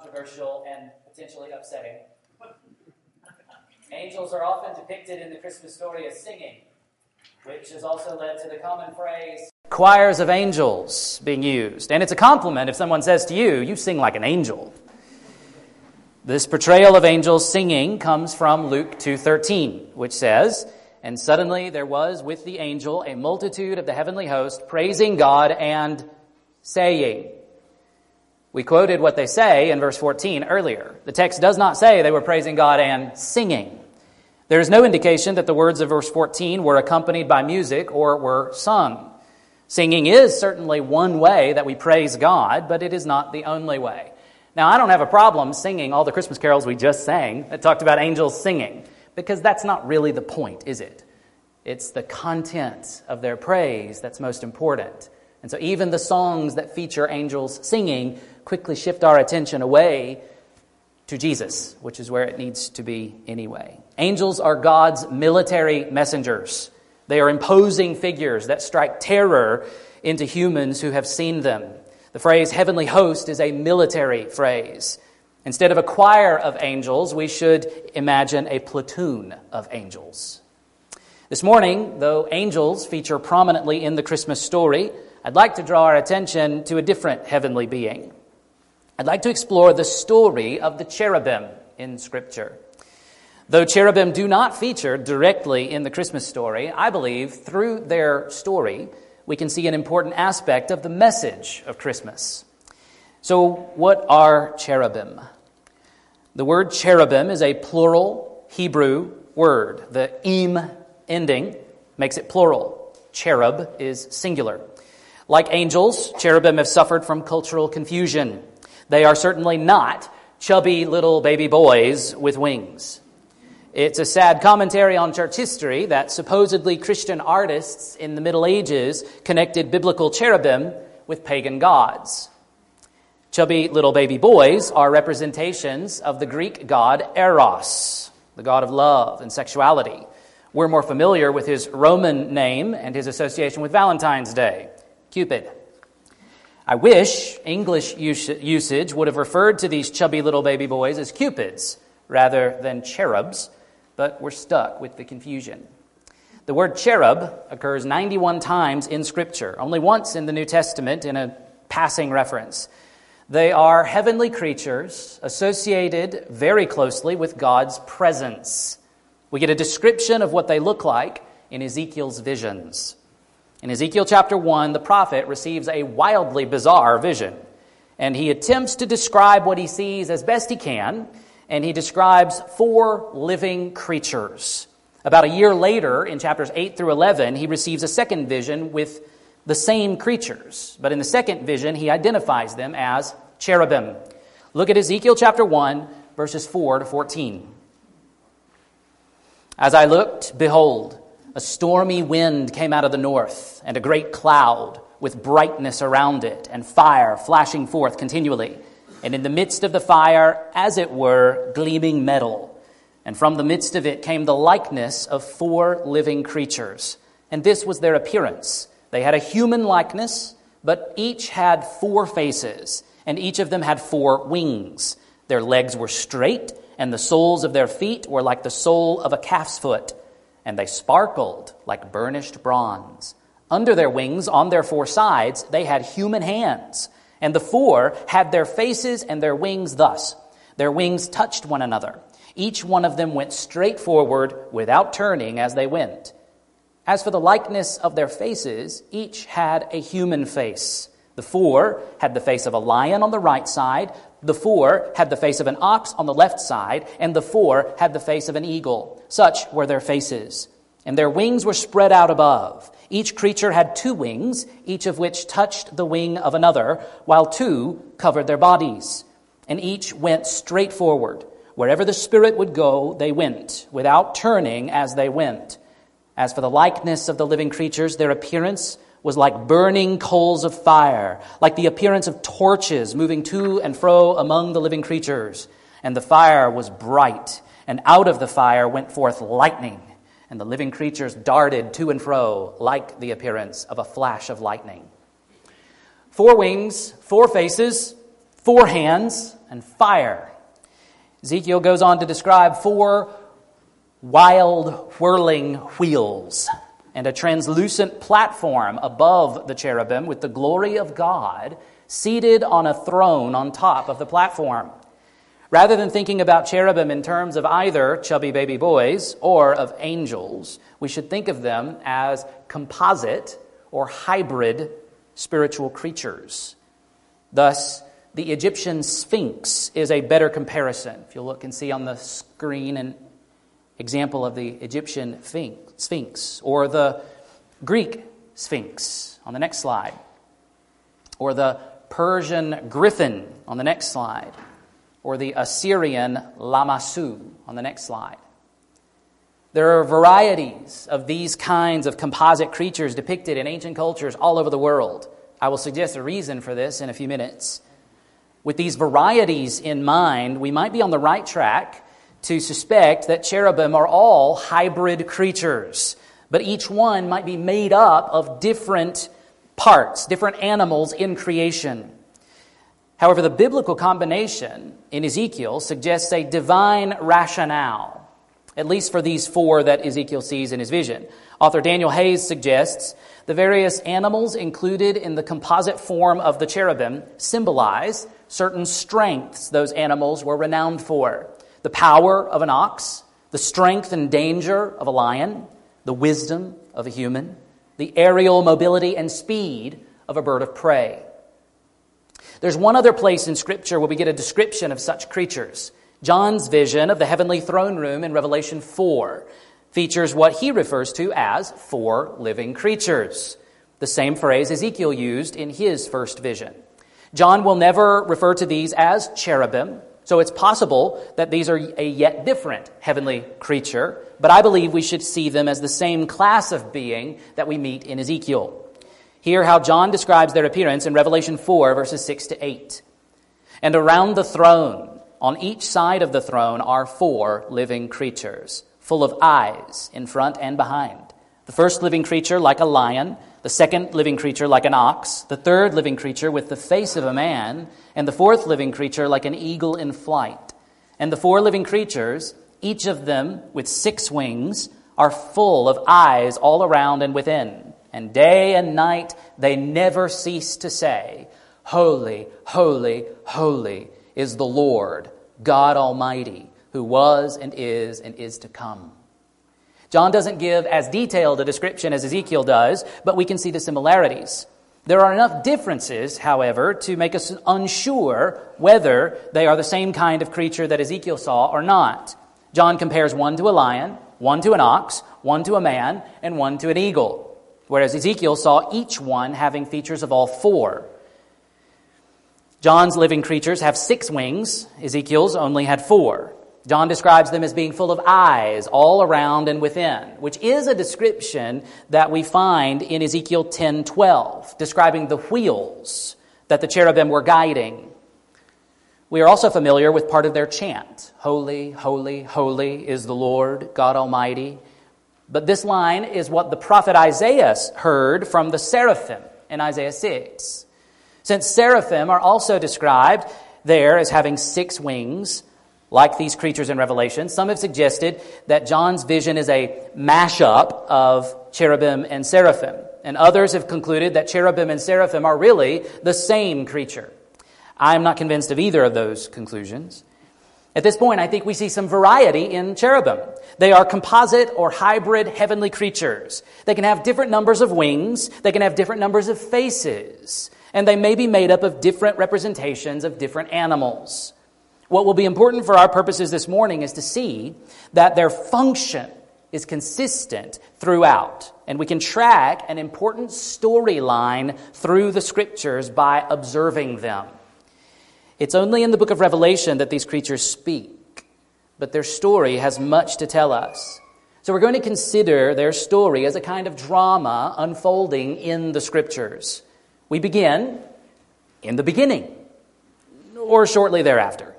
controversial and potentially upsetting. Angels are often depicted in the Christmas story as singing, which has also led to the common phrase choirs of angels being used. And it's a compliment if someone says to you, You sing like an angel. This portrayal of angels singing comes from Luke 2:13, which says, "And suddenly there was with the angel a multitude of the heavenly host praising God and saying." We quoted what they say in verse 14 earlier. The text does not say they were praising God and singing. There is no indication that the words of verse 14 were accompanied by music or were sung. Singing is certainly one way that we praise God, but it is not the only way. Now, I don't have a problem singing all the Christmas carols we just sang that talked about angels singing, because that's not really the point, is it? It's the content of their praise that's most important. And so, even the songs that feature angels singing quickly shift our attention away to Jesus, which is where it needs to be anyway. Angels are God's military messengers. They are imposing figures that strike terror into humans who have seen them. The phrase heavenly host is a military phrase. Instead of a choir of angels, we should imagine a platoon of angels. This morning, though angels feature prominently in the Christmas story, I'd like to draw our attention to a different heavenly being. I'd like to explore the story of the cherubim in Scripture. Though cherubim do not feature directly in the Christmas story, I believe through their story, we can see an important aspect of the message of Christmas. So, what are cherubim? The word cherubim is a plural Hebrew word. The im ending makes it plural. Cherub is singular. Like angels, cherubim have suffered from cultural confusion. They are certainly not chubby little baby boys with wings. It's a sad commentary on church history that supposedly Christian artists in the Middle Ages connected biblical cherubim with pagan gods. Chubby little baby boys are representations of the Greek god Eros, the god of love and sexuality. We're more familiar with his Roman name and his association with Valentine's Day, Cupid. I wish English usage would have referred to these chubby little baby boys as cupids rather than cherubs but we're stuck with the confusion. The word cherub occurs 91 times in Scripture, only once in the New Testament in a passing reference. They are heavenly creatures associated very closely with God's presence. We get a description of what they look like in Ezekiel's visions. In Ezekiel chapter 1, the prophet receives a wildly bizarre vision, and he attempts to describe what he sees as best he can and he describes four living creatures. About a year later, in chapters 8 through 11, he receives a second vision with the same creatures. But in the second vision, he identifies them as cherubim. Look at Ezekiel chapter 1, verses 4 to 14. As I looked, behold, a stormy wind came out of the north, and a great cloud with brightness around it, and fire flashing forth continually and in the midst of the fire, as it were, gleaming metal. And from the midst of it came the likeness of four living creatures. And this was their appearance. They had a human likeness, but each had four faces, and each of them had four wings. Their legs were straight, and the soles of their feet were like the sole of a calf's foot, and they sparkled like burnished bronze. Under their wings, on their four sides, they had human hands and the four had their faces and their wings thus. Their wings touched one another. Each one of them went straight forward without turning as they went. As for the likeness of their faces, each had a human face. The four had the face of a lion on the right side, the four had the face of an ox on the left side, and the four had the face of an eagle. Such were their faces. And their wings were spread out above. Each creature had two wings, each of which touched the wing of another, while two covered their bodies. And each went straight forward. Wherever the Spirit would go, they went, without turning as they went. As for the likeness of the living creatures, their appearance was like burning coals of fire, like the appearance of torches moving to and fro among the living creatures. And the fire was bright, and out of the fire went forth lightning and the living creatures darted to and fro like the appearance of a flash of lightning. Four wings, four faces, four hands, and fire. Ezekiel goes on to describe four wild whirling wheels and a translucent platform above the cherubim with the glory of God seated on a throne on top of the platform. Rather than thinking about cherubim in terms of either chubby baby boys or of angels, we should think of them as composite or hybrid spiritual creatures. Thus, the Egyptian Sphinx is a better comparison. If you look and see on the screen an example of the Egyptian Sphinx, or the Greek Sphinx on the next slide, or the Persian Griffin on the next slide or the Assyrian Lamassu on the next slide. There are varieties of these kinds of composite creatures depicted in ancient cultures all over the world. I will suggest a reason for this in a few minutes. With these varieties in mind, we might be on the right track to suspect that cherubim are all hybrid creatures, but each one might be made up of different parts, different animals in creation. However, the biblical combination in Ezekiel suggests a divine rationale, at least for these four that Ezekiel sees in his vision. Author Daniel Hays suggests the various animals included in the composite form of the cherubim symbolize certain strengths those animals were renowned for the power of an ox, the strength and danger of a lion, the wisdom of a human, the aerial mobility and speed of a bird of prey. There's one other place in Scripture where we get a description of such creatures. John's vision of the heavenly throne room in Revelation 4 features what he refers to as four living creatures, the same phrase Ezekiel used in his first vision. John will never refer to these as cherubim, so it's possible that these are a yet different heavenly creature, but I believe we should see them as the same class of being that we meet in Ezekiel. Hear how John describes their appearance in Revelation 4, verses 6 to 8. And around the throne, on each side of the throne, are four living creatures, full of eyes in front and behind. The first living creature like a lion, the second living creature like an ox, the third living creature with the face of a man, and the fourth living creature like an eagle in flight. And the four living creatures, each of them with six wings, are full of eyes all around and within. And day and night they never cease to say, Holy, holy, holy is the Lord, God Almighty, who was and is and is to come. John doesn't give as detailed a description as Ezekiel does, but we can see the similarities. There are enough differences, however, to make us unsure whether they are the same kind of creature that Ezekiel saw or not. John compares one to a lion, one to an ox, one to a man, and one to an eagle whereas Ezekiel saw each one having features of all four. John's living creatures have six wings, Ezekiel's only had four. John describes them as being full of eyes all around and within, which is a description that we find in Ezekiel 10:12, describing the wheels that the cherubim were guiding. We are also familiar with part of their chant, Holy, holy, holy is the Lord God Almighty. But this line is what the prophet Isaiah heard from the seraphim in Isaiah 6. Since seraphim are also described there as having six wings, like these creatures in Revelation, some have suggested that John's vision is a mashup of cherubim and seraphim. And others have concluded that cherubim and seraphim are really the same creature. I am not convinced of either of those conclusions. At this point, I think we see some variety in cherubim. They are composite or hybrid heavenly creatures. They can have different numbers of wings, they can have different numbers of faces, and they may be made up of different representations of different animals. What will be important for our purposes this morning is to see that their function is consistent throughout. And we can track an important storyline through the scriptures by observing them. It's only in the book of Revelation that these creatures speak, but their story has much to tell us. So we're going to consider their story as a kind of drama unfolding in the scriptures. We begin in the beginning, or shortly thereafter.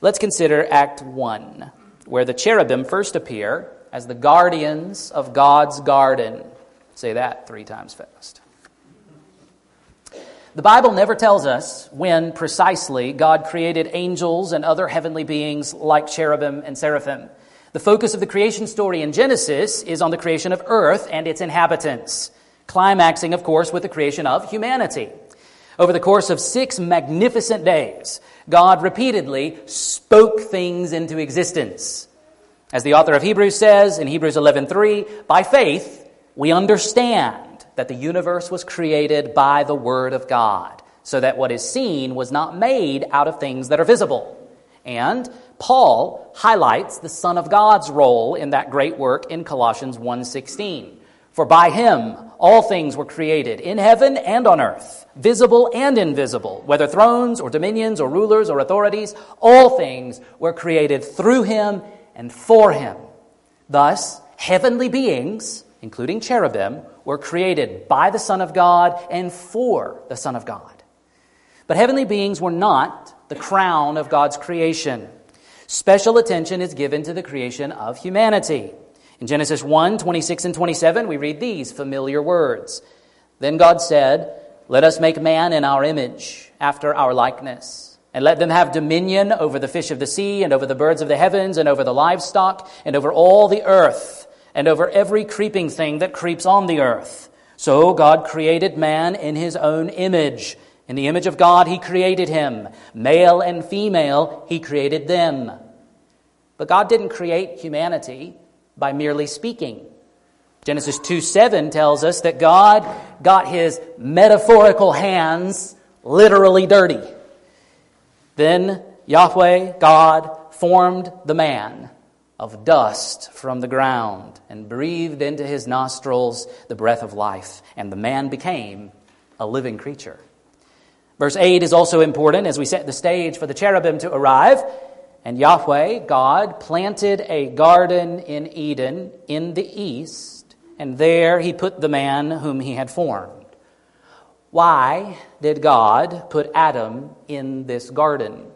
Let's consider Act 1, where the cherubim first appear as the guardians of God's garden. Say that three times fast. The Bible never tells us when precisely God created angels and other heavenly beings like cherubim and seraphim. The focus of the creation story in Genesis is on the creation of earth and its inhabitants, climaxing, of course, with the creation of humanity. Over the course of six magnificent days, God repeatedly spoke things into existence. As the author of Hebrews says in Hebrews 11:3, by faith we understand that the universe was created by the Word of God, so that what is seen was not made out of things that are visible. And Paul highlights the Son of God's role in that great work in Colossians 1:16. For by him all things were created in heaven and on earth, visible and invisible, whether thrones or dominions or rulers or authorities, all things were created through him and for him. Thus, heavenly beings, including cherubim, were created by the Son of God and for the Son of God. But heavenly beings were not the crown of God's creation. Special attention is given to the creation of humanity. In Genesis 1 26 and 27, we read these familiar words. Then God said, Let us make man in our image, after our likeness, and let them have dominion over the fish of the sea, and over the birds of the heavens, and over the livestock, and over all the earth and over every creeping thing that creeps on the earth. So God created man in his own image. In the image of God, he created him. Male and female, he created them. But God didn't create humanity by merely speaking. Genesis 2 7 tells us that God got his metaphorical hands literally dirty. Then Yahweh, God, formed the man of dust from the ground and breathed into his nostrils the breath of life, and the man became a living creature. Verse 8 is also important as we set the stage for the cherubim to arrive. And Yahweh, God, planted a garden in Eden in the east, and there he put the man whom he had formed. Why did God put Adam in this garden?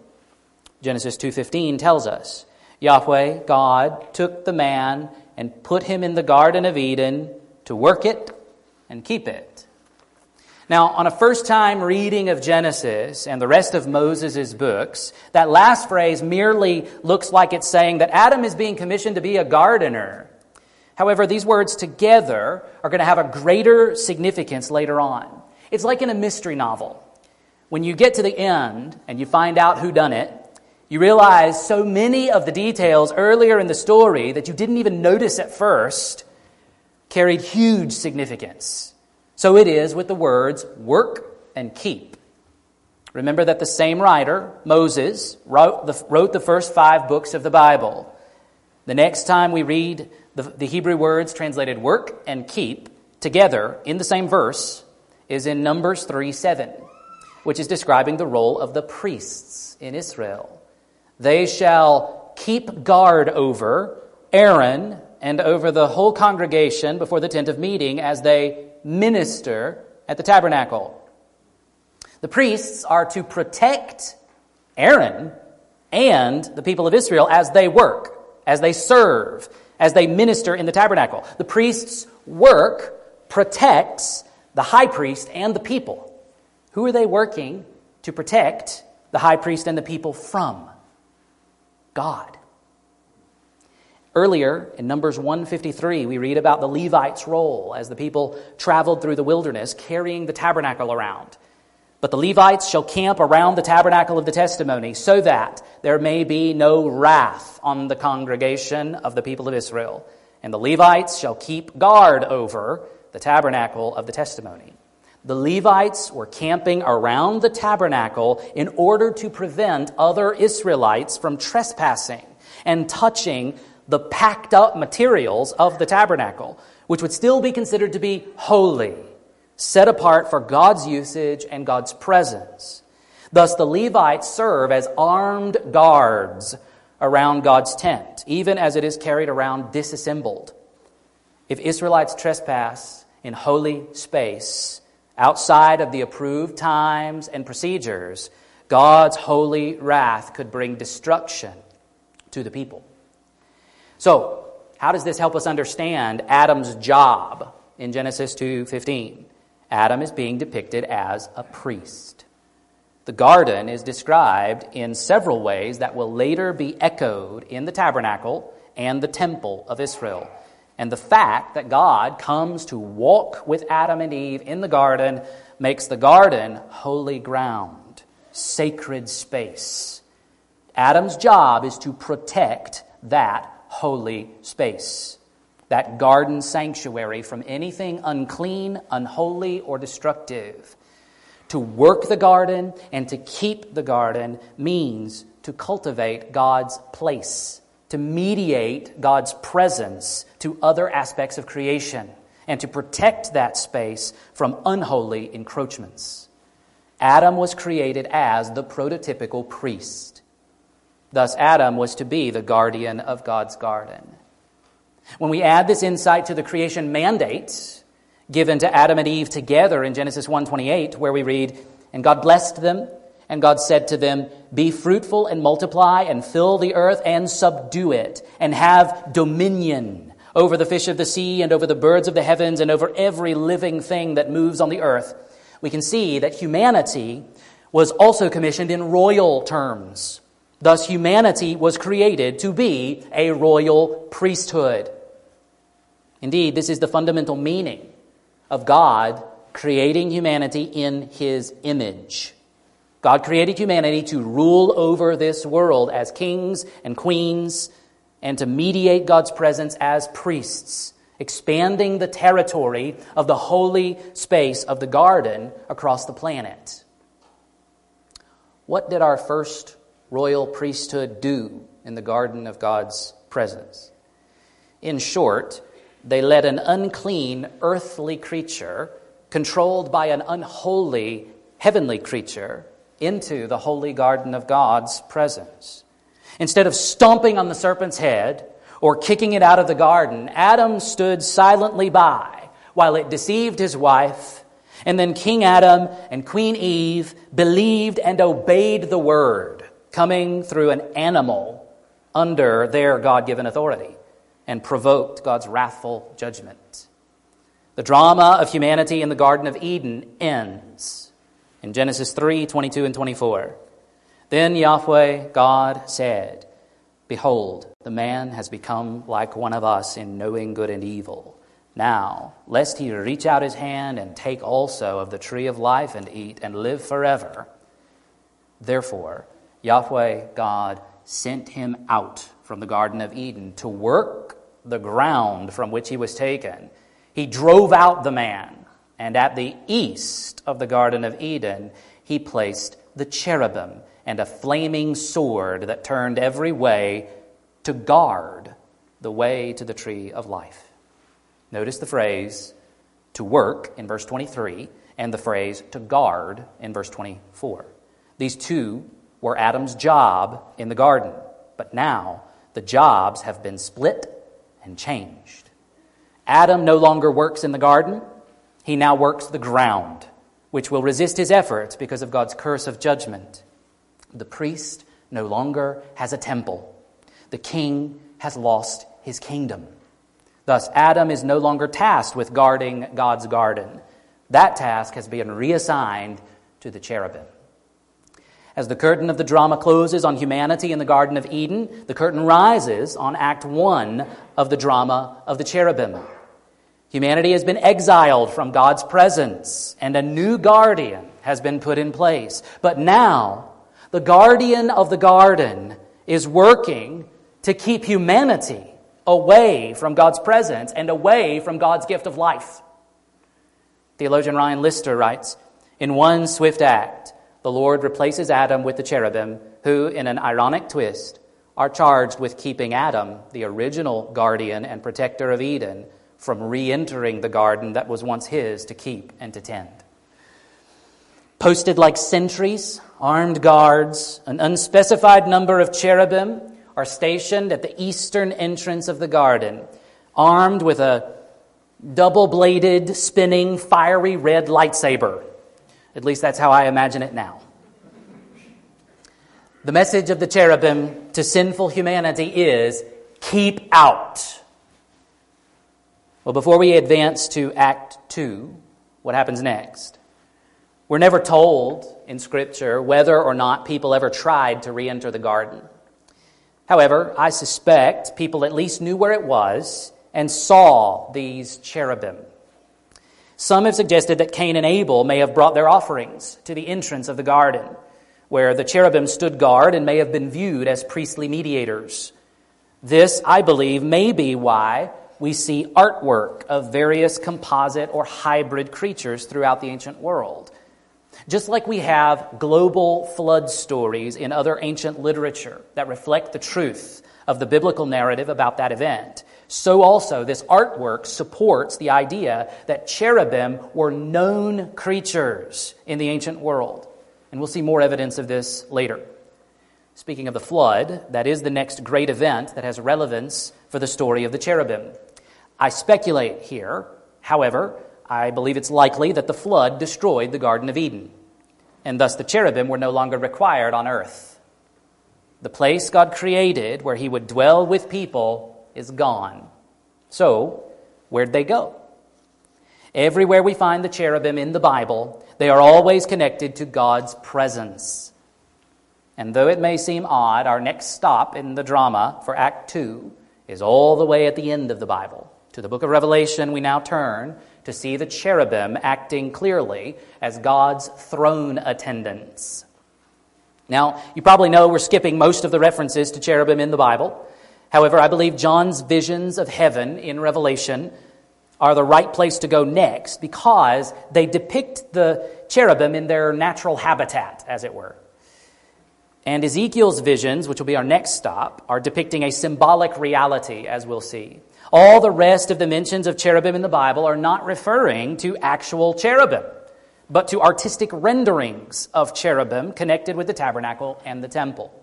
Genesis 2:15 tells us. Yahweh, God, took the man and put him in the Garden of Eden to work it and keep it. Now, on a first time reading of Genesis and the rest of Moses' books, that last phrase merely looks like it's saying that Adam is being commissioned to be a gardener. However, these words together are going to have a greater significance later on. It's like in a mystery novel. When you get to the end and you find out who done it, you realize so many of the details earlier in the story that you didn't even notice at first carried huge significance. So it is with the words work and keep. Remember that the same writer, Moses, wrote the, wrote the first five books of the Bible. The next time we read the, the Hebrew words translated work and keep together in the same verse is in Numbers 3 7, which is describing the role of the priests in Israel. They shall keep guard over Aaron and over the whole congregation before the tent of meeting as they minister at the tabernacle. The priests are to protect Aaron and the people of Israel as they work, as they serve, as they minister in the tabernacle. The priest's work protects the high priest and the people. Who are they working to protect the high priest and the people from? God. Earlier in Numbers 153, we read about the Levites' role as the people traveled through the wilderness carrying the tabernacle around. But the Levites shall camp around the tabernacle of the testimony so that there may be no wrath on the congregation of the people of Israel. And the Levites shall keep guard over the tabernacle of the testimony. The Levites were camping around the tabernacle in order to prevent other Israelites from trespassing and touching the packed up materials of the tabernacle, which would still be considered to be holy, set apart for God's usage and God's presence. Thus, the Levites serve as armed guards around God's tent, even as it is carried around disassembled. If Israelites trespass in holy space, Outside of the approved times and procedures, God's holy wrath could bring destruction to the people. So, how does this help us understand Adam's job in Genesis 2:15? Adam is being depicted as a priest. The garden is described in several ways that will later be echoed in the tabernacle and the temple of Israel. And the fact that God comes to walk with Adam and Eve in the garden makes the garden holy ground, sacred space. Adam's job is to protect that holy space, that garden sanctuary from anything unclean, unholy, or destructive. To work the garden and to keep the garden means to cultivate God's place to mediate God's presence to other aspects of creation and to protect that space from unholy encroachments. Adam was created as the prototypical priest. Thus, Adam was to be the guardian of God's garden. When we add this insight to the creation mandate given to Adam and Eve together in Genesis 1:28 where we read, "And God blessed them and God said to them, Be fruitful and multiply and fill the earth and subdue it and have dominion over the fish of the sea and over the birds of the heavens and over every living thing that moves on the earth. We can see that humanity was also commissioned in royal terms. Thus, humanity was created to be a royal priesthood. Indeed, this is the fundamental meaning of God creating humanity in his image. God created humanity to rule over this world as kings and queens and to mediate God's presence as priests, expanding the territory of the holy space of the garden across the planet. What did our first royal priesthood do in the garden of God's presence? In short, they led an unclean earthly creature controlled by an unholy heavenly creature into the holy garden of God's presence. Instead of stomping on the serpent's head or kicking it out of the garden, Adam stood silently by while it deceived his wife. And then King Adam and Queen Eve believed and obeyed the word coming through an animal under their God given authority and provoked God's wrathful judgment. The drama of humanity in the Garden of Eden ends in Genesis 3 22 and 24. Then Yahweh God said, Behold, the man has become like one of us in knowing good and evil. Now, lest he reach out his hand and take also of the tree of life and eat and live forever. Therefore, Yahweh God sent him out from the Garden of Eden to work the ground from which he was taken. He drove out the man and at the east of the Garden of Eden, he placed the cherubim and a flaming sword that turned every way to guard the way to the tree of life. Notice the phrase to work in verse 23 and the phrase to guard in verse 24. These two were Adam's job in the garden, but now the jobs have been split and changed. Adam no longer works in the garden. He now works the ground, which will resist his efforts because of God's curse of judgment. The priest no longer has a temple. The king has lost his kingdom. Thus, Adam is no longer tasked with guarding God's garden. That task has been reassigned to the cherubim. As the curtain of the drama closes on humanity in the Garden of Eden, the curtain rises on Act 1 of the drama of the cherubim. Humanity has been exiled from God's presence, and a new guardian has been put in place. But now, the guardian of the garden is working to keep humanity away from God's presence and away from God's gift of life. Theologian Ryan Lister writes In one swift act, the Lord replaces Adam with the cherubim, who, in an ironic twist, are charged with keeping Adam, the original guardian and protector of Eden, from re entering the garden that was once his to keep and to tend. Posted like sentries, armed guards, an unspecified number of cherubim are stationed at the eastern entrance of the garden, armed with a double bladed, spinning, fiery red lightsaber. At least that's how I imagine it now. The message of the cherubim to sinful humanity is keep out. Well, before we advance to Act 2, what happens next. We're never told in Scripture whether or not people ever tried to re enter the garden. However, I suspect people at least knew where it was and saw these cherubim. Some have suggested that Cain and Abel may have brought their offerings to the entrance of the garden, where the cherubim stood guard and may have been viewed as priestly mediators. This, I believe, may be why we see artwork of various composite or hybrid creatures throughout the ancient world. Just like we have global flood stories in other ancient literature that reflect the truth of the biblical narrative about that event, so also this artwork supports the idea that cherubim were known creatures in the ancient world. And we'll see more evidence of this later. Speaking of the flood, that is the next great event that has relevance for the story of the cherubim. I speculate here, however, I believe it's likely that the flood destroyed the Garden of Eden, and thus the cherubim were no longer required on earth. The place God created where he would dwell with people is gone. So, where'd they go? Everywhere we find the cherubim in the Bible, they are always connected to God's presence. And though it may seem odd, our next stop in the drama for Act 2 is all the way at the end of the Bible. To the book of Revelation, we now turn to see the cherubim acting clearly as God's throne attendants. Now, you probably know we're skipping most of the references to cherubim in the Bible. However, I believe John's visions of heaven in Revelation are the right place to go next because they depict the cherubim in their natural habitat, as it were. And Ezekiel's visions, which will be our next stop, are depicting a symbolic reality, as we'll see. All the rest of the mentions of cherubim in the Bible are not referring to actual cherubim, but to artistic renderings of cherubim connected with the tabernacle and the temple.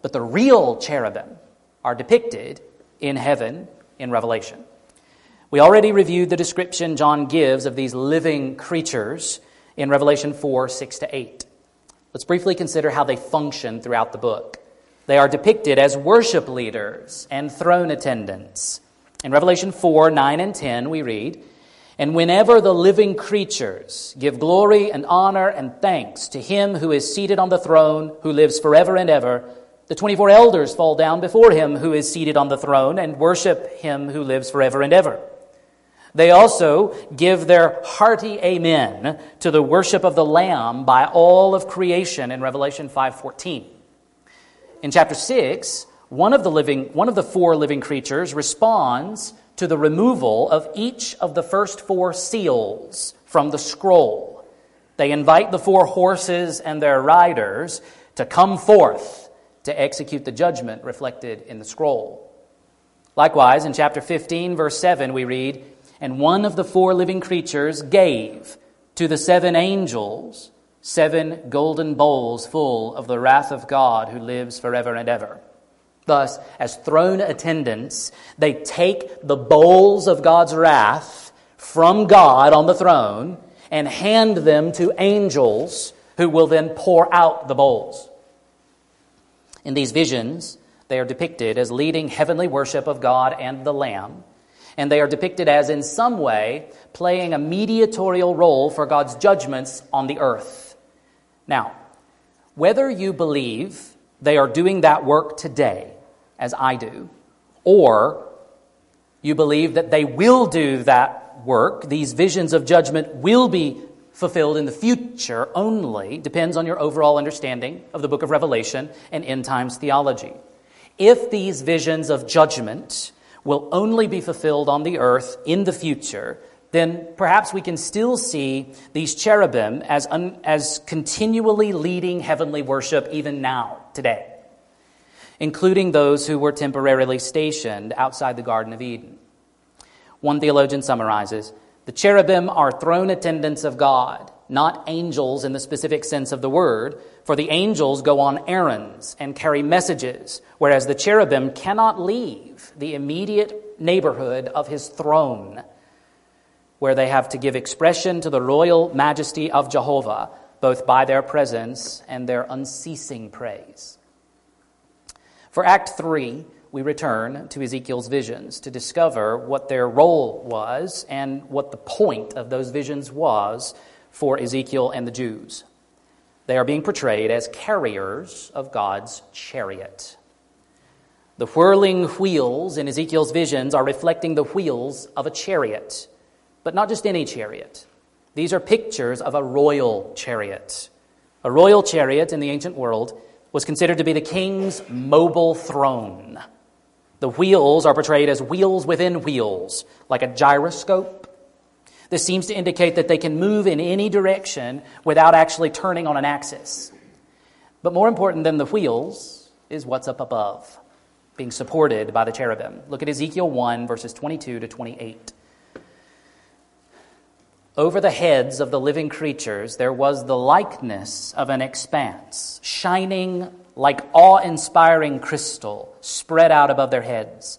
But the real cherubim are depicted in heaven in Revelation. We already reviewed the description John gives of these living creatures in Revelation 4 6 to 8. Let's briefly consider how they function throughout the book. They are depicted as worship leaders and throne attendants. In Revelation 4 9 and 10, we read, And whenever the living creatures give glory and honor and thanks to him who is seated on the throne, who lives forever and ever, the 24 elders fall down before him who is seated on the throne and worship him who lives forever and ever. They also give their hearty amen to the worship of the Lamb by all of creation in Revelation 5:14. In chapter 6, one of the living one of the four living creatures responds to the removal of each of the first four seals from the scroll. They invite the four horses and their riders to come forth to execute the judgment reflected in the scroll. Likewise, in chapter 15, verse 7, we read, And one of the four living creatures gave to the seven angels seven golden bowls full of the wrath of God who lives forever and ever. Thus, as throne attendants, they take the bowls of God's wrath from God on the throne and hand them to angels who will then pour out the bowls. In these visions, they are depicted as leading heavenly worship of God and the Lamb, and they are depicted as, in some way, playing a mediatorial role for God's judgments on the earth. Now, whether you believe they are doing that work today, as I do, or you believe that they will do that work, these visions of judgment will be fulfilled in the future only, depends on your overall understanding of the book of Revelation and end times theology. If these visions of judgment will only be fulfilled on the earth in the future, then perhaps we can still see these cherubim as, un, as continually leading heavenly worship even now, today, including those who were temporarily stationed outside the Garden of Eden. One theologian summarizes the cherubim are throne attendants of God, not angels in the specific sense of the word, for the angels go on errands and carry messages, whereas the cherubim cannot leave the immediate neighborhood of his throne where they have to give expression to the royal majesty of Jehovah, both by their presence and their unceasing praise. For Act 3, we return to Ezekiel's visions to discover what their role was and what the point of those visions was for Ezekiel and the Jews. They are being portrayed as carriers of God's chariot. The whirling wheels in Ezekiel's visions are reflecting the wheels of a chariot, but not just any chariot. These are pictures of a royal chariot. A royal chariot in the ancient world was considered to be the king's mobile throne. The wheels are portrayed as wheels within wheels, like a gyroscope this seems to indicate that they can move in any direction without actually turning on an axis. But more important than the wheels is what's up above, being supported by the cherubim. Look at Ezekiel 1, verses 22 to 28. Over the heads of the living creatures there was the likeness of an expanse, shining like awe inspiring crystal, spread out above their heads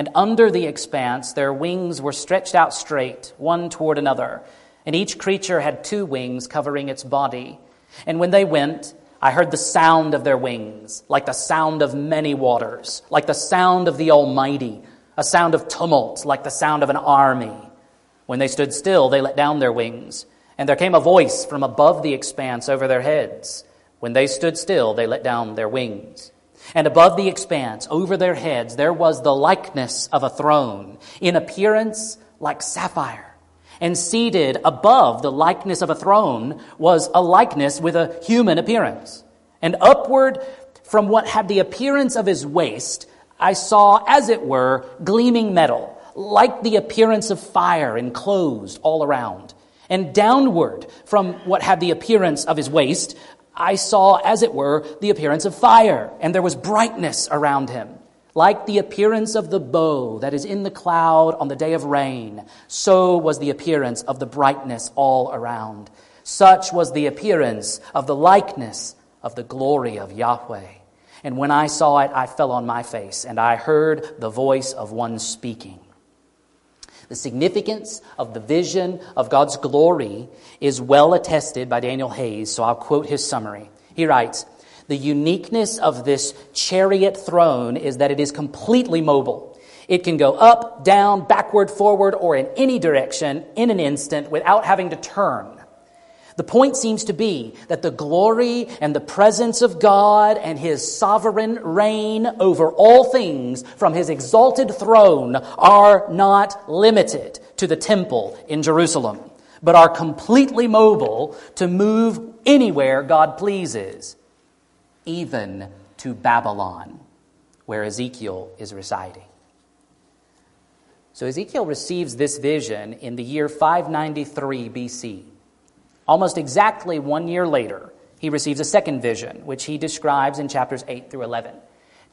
and under the expanse their wings were stretched out straight, one toward another, and each creature had two wings covering its body. And when they went, I heard the sound of their wings, like the sound of many waters, like the sound of the Almighty, a sound of tumult, like the sound of an army. When they stood still, they let down their wings, and there came a voice from above the expanse over their heads. When they stood still, they let down their wings. And above the expanse, over their heads, there was the likeness of a throne, in appearance like sapphire. And seated above the likeness of a throne was a likeness with a human appearance. And upward from what had the appearance of his waist, I saw, as it were, gleaming metal, like the appearance of fire enclosed all around. And downward from what had the appearance of his waist, I saw, as it were, the appearance of fire, and there was brightness around him. Like the appearance of the bow that is in the cloud on the day of rain, so was the appearance of the brightness all around. Such was the appearance of the likeness of the glory of Yahweh. And when I saw it, I fell on my face, and I heard the voice of one speaking. The significance of the vision of God's glory is well attested by Daniel Hays, so I'll quote his summary. He writes, The uniqueness of this chariot throne is that it is completely mobile. It can go up, down, backward, forward, or in any direction in an instant without having to turn. The point seems to be that the glory and the presence of God and his sovereign reign over all things from his exalted throne are not limited to the temple in Jerusalem, but are completely mobile to move anywhere God pleases, even to Babylon, where Ezekiel is residing. So Ezekiel receives this vision in the year 593 BC. Almost exactly one year later, he receives a second vision, which he describes in chapters 8 through 11.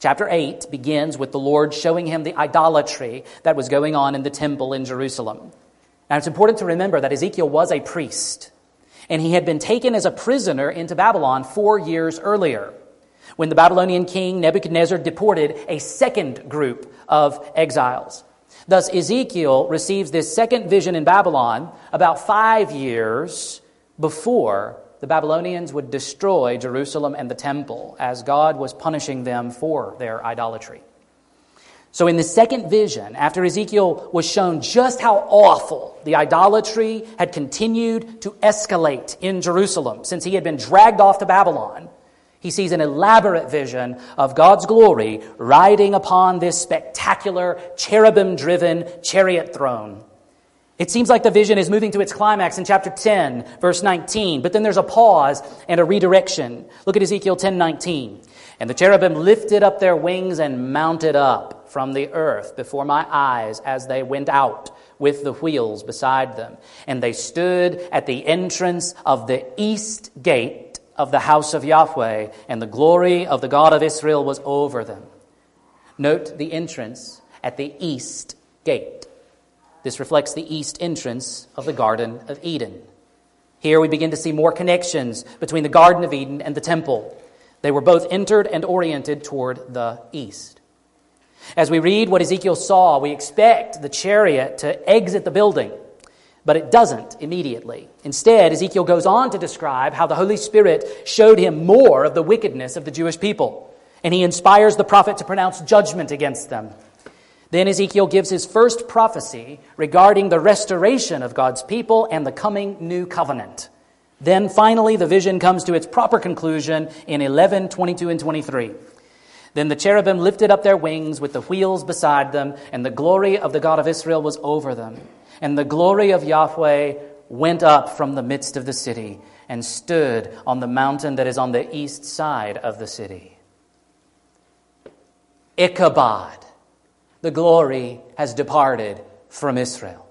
Chapter 8 begins with the Lord showing him the idolatry that was going on in the temple in Jerusalem. Now, it's important to remember that Ezekiel was a priest, and he had been taken as a prisoner into Babylon four years earlier when the Babylonian king Nebuchadnezzar deported a second group of exiles. Thus, Ezekiel receives this second vision in Babylon about five years before the Babylonians would destroy Jerusalem and the temple as God was punishing them for their idolatry. So, in the second vision, after Ezekiel was shown just how awful the idolatry had continued to escalate in Jerusalem since he had been dragged off to Babylon, he sees an elaborate vision of God's glory riding upon this spectacular cherubim driven chariot throne it seems like the vision is moving to its climax in chapter 10, verse 19, but then there's a pause and a redirection. Look at Ezekiel 10 19. And the cherubim lifted up their wings and mounted up from the earth before my eyes as they went out with the wheels beside them. And they stood at the entrance of the east gate of the house of Yahweh, and the glory of the God of Israel was over them. Note the entrance at the east gate. This reflects the east entrance of the Garden of Eden. Here we begin to see more connections between the Garden of Eden and the temple. They were both entered and oriented toward the east. As we read what Ezekiel saw, we expect the chariot to exit the building, but it doesn't immediately. Instead, Ezekiel goes on to describe how the Holy Spirit showed him more of the wickedness of the Jewish people. and he inspires the prophet to pronounce judgment against them. Then Ezekiel gives his first prophecy regarding the restoration of God's people and the coming new covenant. Then finally, the vision comes to its proper conclusion in 11, 22, and 23. Then the cherubim lifted up their wings with the wheels beside them, and the glory of the God of Israel was over them. And the glory of Yahweh went up from the midst of the city and stood on the mountain that is on the east side of the city. Ichabod, the glory has departed from Israel.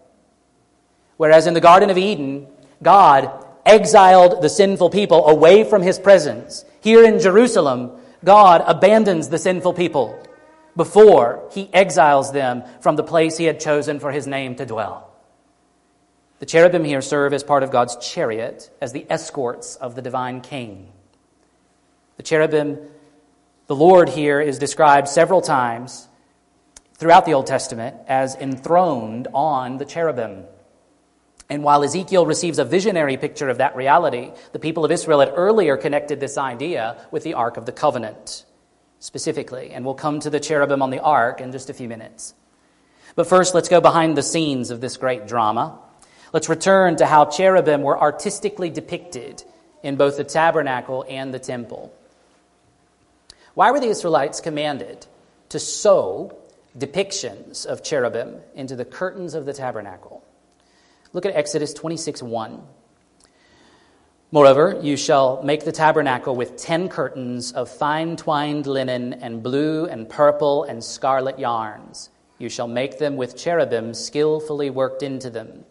Whereas in the Garden of Eden, God exiled the sinful people away from his presence. Here in Jerusalem, God abandons the sinful people before he exiles them from the place he had chosen for his name to dwell. The cherubim here serve as part of God's chariot, as the escorts of the divine king. The cherubim, the Lord here is described several times throughout the Old Testament as enthroned on the cherubim. And while Ezekiel receives a visionary picture of that reality, the people of Israel had earlier connected this idea with the Ark of the Covenant, specifically. And we'll come to the cherubim on the Ark in just a few minutes. But first, let's go behind the scenes of this great drama. Let's return to how cherubim were artistically depicted in both the tabernacle and the temple. Why were the Israelites commanded to sew depictions of cherubim into the curtains of the tabernacle? Look at Exodus 26 1. Moreover, you shall make the tabernacle with ten curtains of fine twined linen and blue and purple and scarlet yarns. You shall make them with cherubim skillfully worked into them.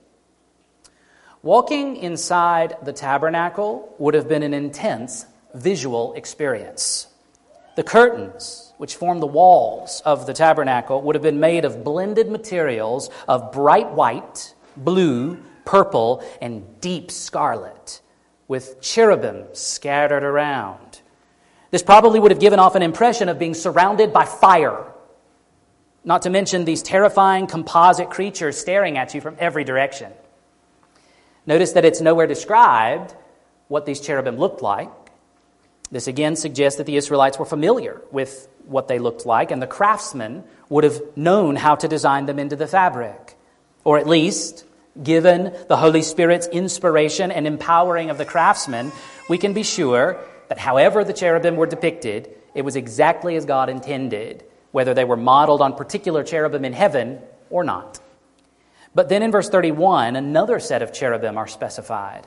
Walking inside the tabernacle would have been an intense visual experience. The curtains, which formed the walls of the tabernacle, would have been made of blended materials of bright white, blue, purple, and deep scarlet, with cherubim scattered around. This probably would have given off an impression of being surrounded by fire, not to mention these terrifying composite creatures staring at you from every direction. Notice that it's nowhere described what these cherubim looked like. This again suggests that the Israelites were familiar with what they looked like, and the craftsmen would have known how to design them into the fabric. Or at least, given the Holy Spirit's inspiration and empowering of the craftsmen, we can be sure that however the cherubim were depicted, it was exactly as God intended, whether they were modeled on particular cherubim in heaven or not. But then in verse 31, another set of cherubim are specified.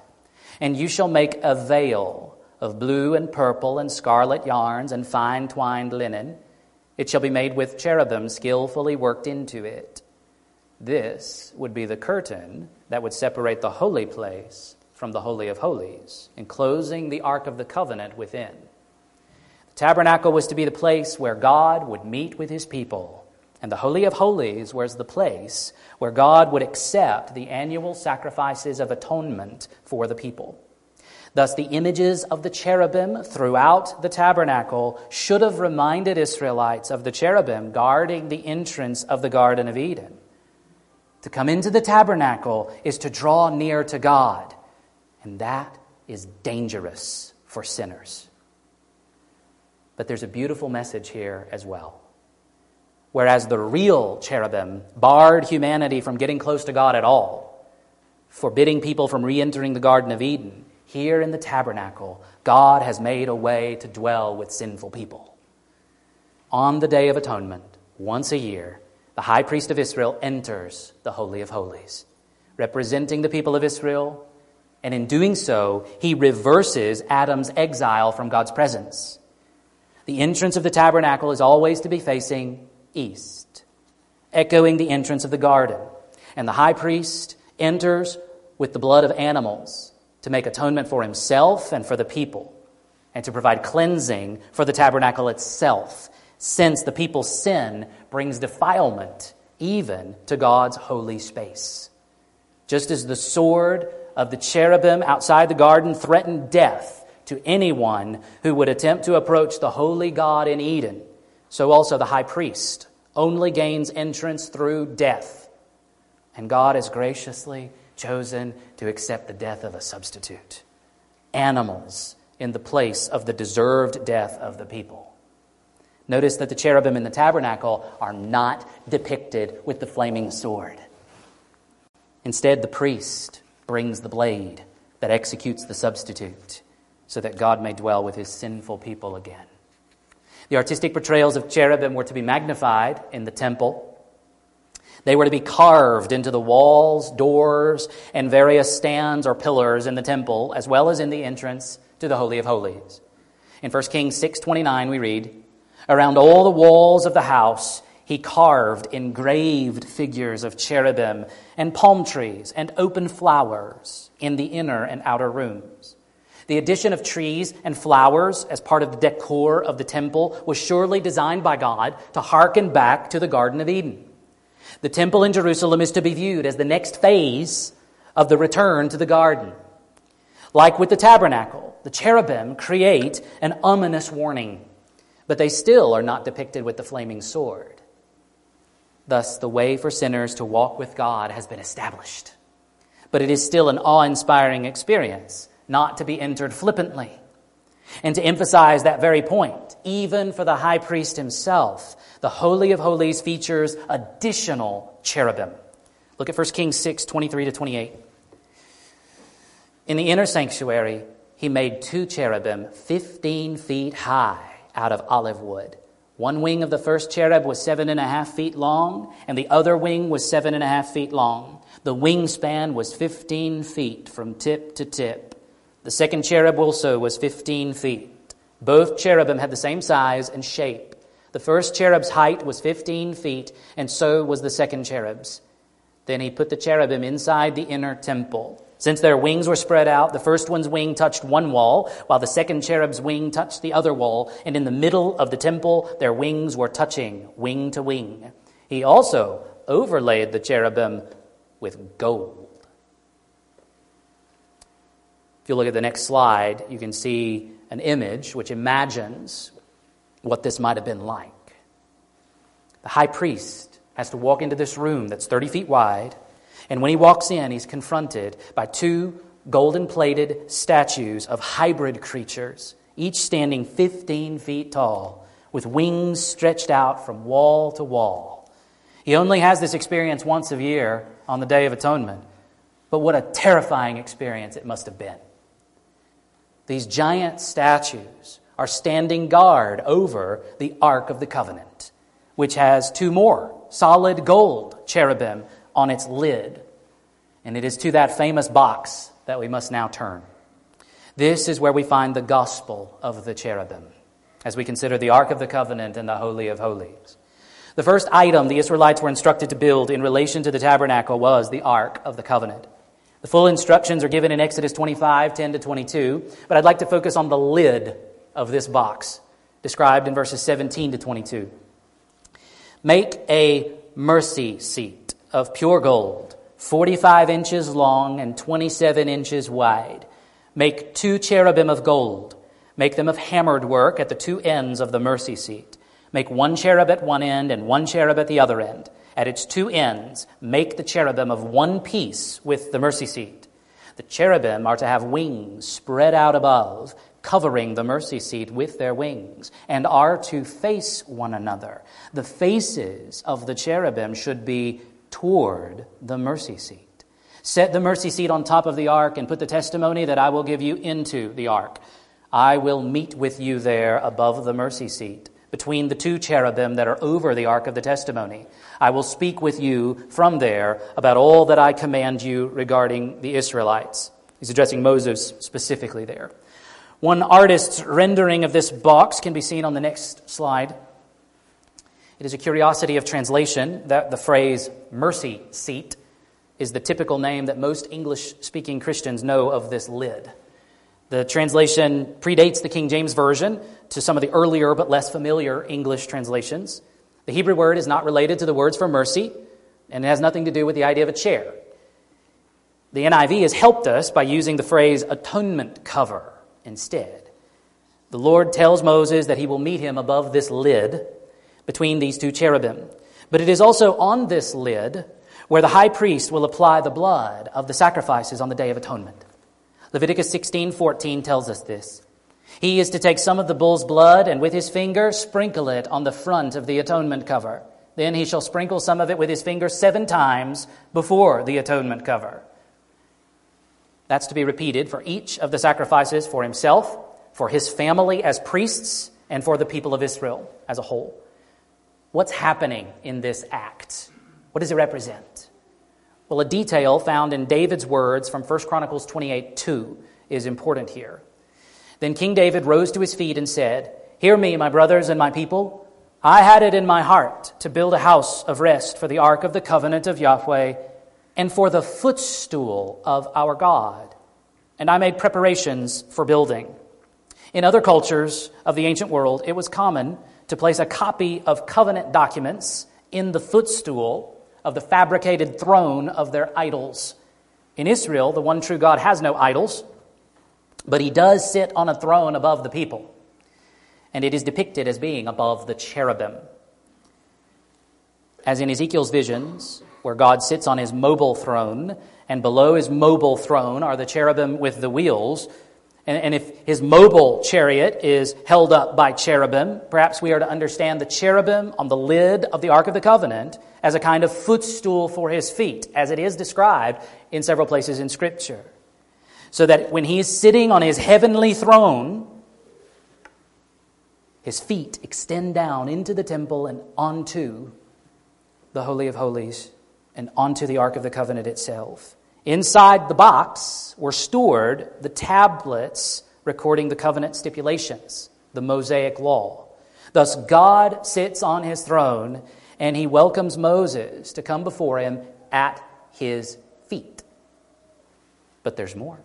And you shall make a veil of blue and purple and scarlet yarns and fine twined linen. It shall be made with cherubim skillfully worked into it. This would be the curtain that would separate the holy place from the Holy of Holies, enclosing the Ark of the Covenant within. The tabernacle was to be the place where God would meet with his people and the Holy of Holies was the place where God would accept the annual sacrifices of atonement for the people. Thus, the images of the cherubim throughout the tabernacle should have reminded Israelites of the cherubim guarding the entrance of the Garden of Eden. To come into the tabernacle is to draw near to God, and that is dangerous for sinners. But there's a beautiful message here as well. Whereas the real cherubim barred humanity from getting close to God at all, forbidding people from re entering the Garden of Eden. Here in the tabernacle, God has made a way to dwell with sinful people. On the Day of Atonement, once a year, the high priest of Israel enters the Holy of Holies, representing the people of Israel, and in doing so, he reverses Adam's exile from God's presence. The entrance of the tabernacle is always to be facing east, echoing the entrance of the garden. And the high priest enters with the blood of animals to make atonement for himself and for the people, and to provide cleansing for the tabernacle itself, since the people's sin brings defilement even to God's holy space. Just as the sword of the cherubim outside the garden threatened death to anyone who would attempt to approach the holy God in Eden, so also the high priest only gains entrance through death. And God has graciously chosen to accept the death of a substitute animals in the place of the deserved death of the people. Notice that the cherubim in the tabernacle are not depicted with the flaming sword. Instead, the priest brings the blade that executes the substitute so that God may dwell with his sinful people again. The artistic portrayals of cherubim were to be magnified in the temple. They were to be carved into the walls, doors, and various stands or pillars in the temple, as well as in the entrance to the Holy of Holies. In 1 Kings 6:29 we read, "Around all the walls of the house he carved engraved figures of cherubim and palm trees and open flowers in the inner and outer rooms." The addition of trees and flowers as part of the decor of the temple was surely designed by God to hearken back to the Garden of Eden. The temple in Jerusalem is to be viewed as the next phase of the return to the garden. Like with the tabernacle, the cherubim create an ominous warning, but they still are not depicted with the flaming sword. Thus, the way for sinners to walk with God has been established. But it is still an awe inspiring experience not to be entered flippantly. And to emphasize that very point, even for the high priest himself, the Holy of Holies features additional cherubim. Look at 1 Kings 6 23 to 28. In the inner sanctuary, he made two cherubim 15 feet high out of olive wood. One wing of the first cherub was seven and a half feet long, and the other wing was seven and a half feet long. The wingspan was 15 feet from tip to tip. The second cherub also was 15 feet. Both cherubim had the same size and shape. The first cherub's height was 15 feet, and so was the second cherub's. Then he put the cherubim inside the inner temple. Since their wings were spread out, the first one's wing touched one wall, while the second cherub's wing touched the other wall, and in the middle of the temple, their wings were touching, wing to wing. He also overlaid the cherubim with gold. If you look at the next slide, you can see an image which imagines what this might have been like. The high priest has to walk into this room that's 30 feet wide, and when he walks in, he's confronted by two golden plated statues of hybrid creatures, each standing 15 feet tall, with wings stretched out from wall to wall. He only has this experience once a year on the Day of Atonement, but what a terrifying experience it must have been. These giant statues are standing guard over the Ark of the Covenant, which has two more solid gold cherubim on its lid. And it is to that famous box that we must now turn. This is where we find the gospel of the cherubim as we consider the Ark of the Covenant and the Holy of Holies. The first item the Israelites were instructed to build in relation to the tabernacle was the Ark of the Covenant. The full instructions are given in Exodus 25, 10 to 22, but I'd like to focus on the lid of this box, described in verses 17 to 22. Make a mercy seat of pure gold, 45 inches long and 27 inches wide. Make two cherubim of gold. Make them of hammered work at the two ends of the mercy seat. Make one cherub at one end and one cherub at the other end at its two ends, make the cherubim of one piece with the mercy seat. The cherubim are to have wings spread out above, covering the mercy seat with their wings, and are to face one another. The faces of the cherubim should be toward the mercy seat. Set the mercy seat on top of the ark and put the testimony that I will give you into the ark. I will meet with you there above the mercy seat between the two cherubim that are over the ark of the testimony. I will speak with you from there about all that I command you regarding the Israelites. He's addressing Moses specifically there. One artist's rendering of this box can be seen on the next slide. It is a curiosity of translation that the phrase mercy seat is the typical name that most English speaking Christians know of this lid. The translation predates the King James Version to some of the earlier but less familiar English translations. The Hebrew word is not related to the words for mercy, and it has nothing to do with the idea of a chair. The NIV has helped us by using the phrase atonement cover instead. The Lord tells Moses that he will meet him above this lid between these two cherubim. But it is also on this lid where the high priest will apply the blood of the sacrifices on the Day of Atonement. Leviticus 16:14 tells us this. He is to take some of the bull's blood and with his finger sprinkle it on the front of the atonement cover. Then he shall sprinkle some of it with his finger seven times before the atonement cover. That's to be repeated for each of the sacrifices for himself, for his family as priests, and for the people of Israel as a whole. What's happening in this act? What does it represent? Well, a detail found in David's words from 1 Chronicles 28 2 is important here. Then King David rose to his feet and said, Hear me, my brothers and my people. I had it in my heart to build a house of rest for the ark of the covenant of Yahweh and for the footstool of our God. And I made preparations for building. In other cultures of the ancient world, it was common to place a copy of covenant documents in the footstool of the fabricated throne of their idols. In Israel, the one true God has no idols, but he does sit on a throne above the people. And it is depicted as being above the cherubim. As in Ezekiel's visions, where God sits on his mobile throne, and below his mobile throne are the cherubim with the wheels and, if his mobile chariot is held up by cherubim, perhaps we are to understand the cherubim on the lid of the Ark of the Covenant as a kind of footstool for his feet, as it is described in several places in Scripture. So that when he is sitting on his heavenly throne, his feet extend down into the temple and onto the Holy of Holies and onto the Ark of the Covenant itself. Inside the box were stored the tablets recording the covenant stipulations, the Mosaic law. Thus, God sits on his throne and he welcomes Moses to come before him at his feet. But there's more.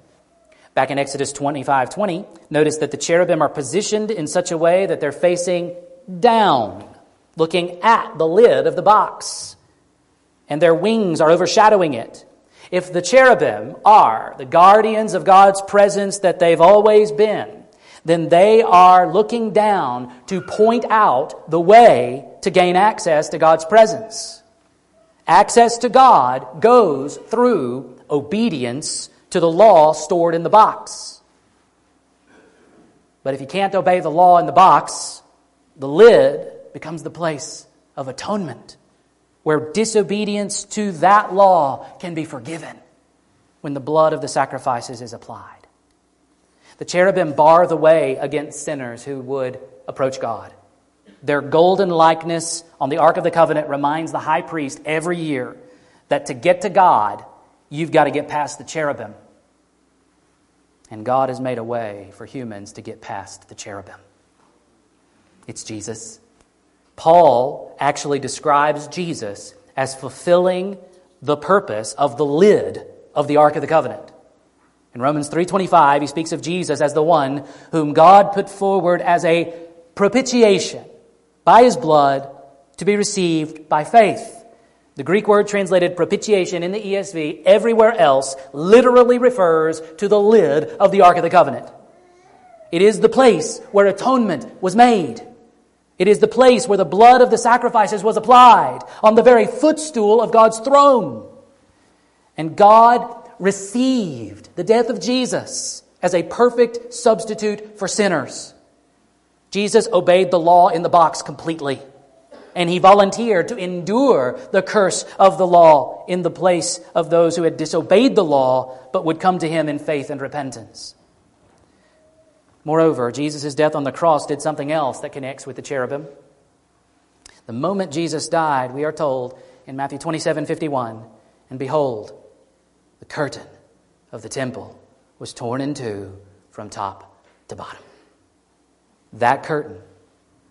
Back in Exodus 25 20, notice that the cherubim are positioned in such a way that they're facing down, looking at the lid of the box, and their wings are overshadowing it. If the cherubim are the guardians of God's presence that they've always been, then they are looking down to point out the way to gain access to God's presence. Access to God goes through obedience to the law stored in the box. But if you can't obey the law in the box, the lid becomes the place of atonement where disobedience to that law can be forgiven when the blood of the sacrifices is applied. The cherubim bar the way against sinners who would approach God. Their golden likeness on the Ark of the Covenant reminds the high priest every year that to get to God, you've got to get past the cherubim. And God has made a way for humans to get past the cherubim. It's Jesus. Paul actually describes Jesus as fulfilling the purpose of the lid of the Ark of the Covenant. In Romans 3:25, he speaks of Jesus as the one whom God put forward as a propitiation by his blood to be received by faith. The Greek word translated propitiation in the ESV everywhere else literally refers to the lid of the Ark of the Covenant. It is the place where atonement was made. It is the place where the blood of the sacrifices was applied, on the very footstool of God's throne. And God received the death of Jesus as a perfect substitute for sinners. Jesus obeyed the law in the box completely, and he volunteered to endure the curse of the law in the place of those who had disobeyed the law but would come to him in faith and repentance. Moreover, Jesus' death on the cross did something else that connects with the cherubim. The moment Jesus died, we are told in Matthew 27 51, and behold, the curtain of the temple was torn in two from top to bottom. That curtain,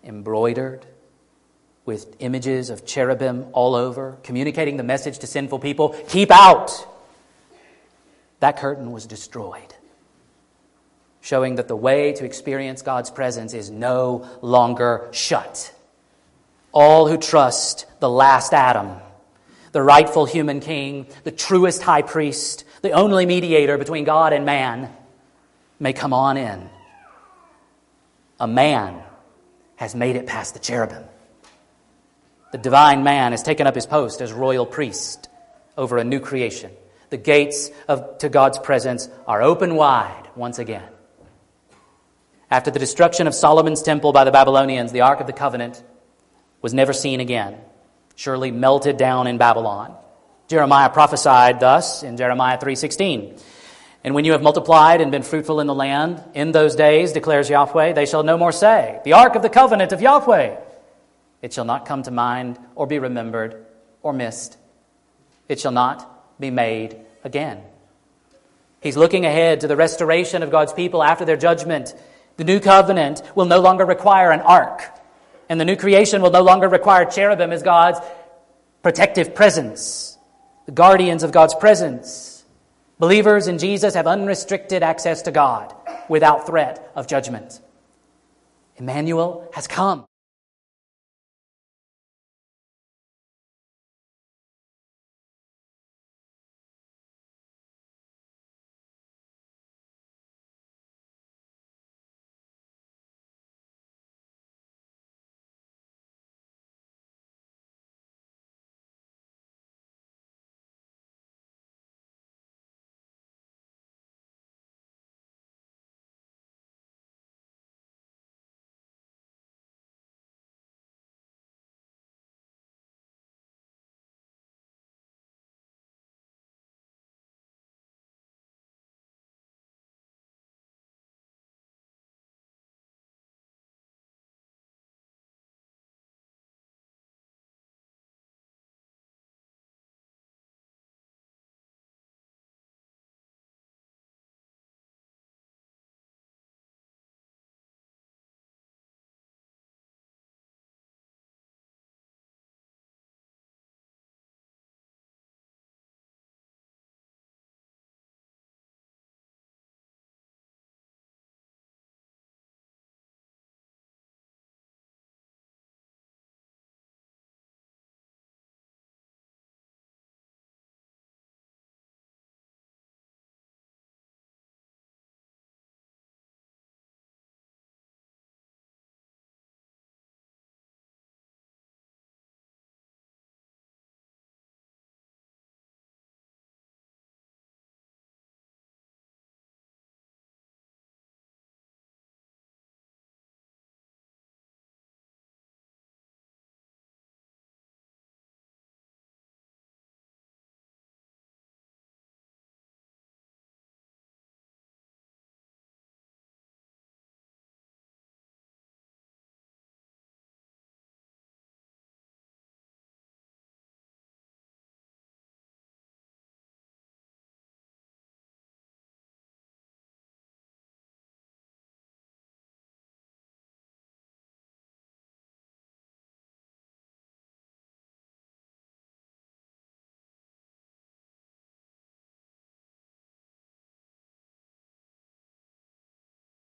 embroidered with images of cherubim all over, communicating the message to sinful people keep out. That curtain was destroyed showing that the way to experience God's presence is no longer shut. All who trust the last Adam, the rightful human king, the truest high priest, the only mediator between God and man, may come on in. A man has made it past the cherubim. The divine man has taken up his post as royal priest over a new creation. The gates of, to God's presence are open wide once again. After the destruction of Solomon's temple by the Babylonians, the Ark of the Covenant was never seen again, surely melted down in Babylon. Jeremiah prophesied thus in Jeremiah 3:16. And when you have multiplied and been fruitful in the land, in those days, declares Yahweh, they shall no more say, The ark of the covenant of Yahweh. It shall not come to mind or be remembered or missed. It shall not be made again. He's looking ahead to the restoration of God's people after their judgment. The new covenant will no longer require an ark, and the new creation will no longer require cherubim as God's protective presence, the guardians of God's presence. Believers in Jesus have unrestricted access to God without threat of judgment. Emmanuel has come.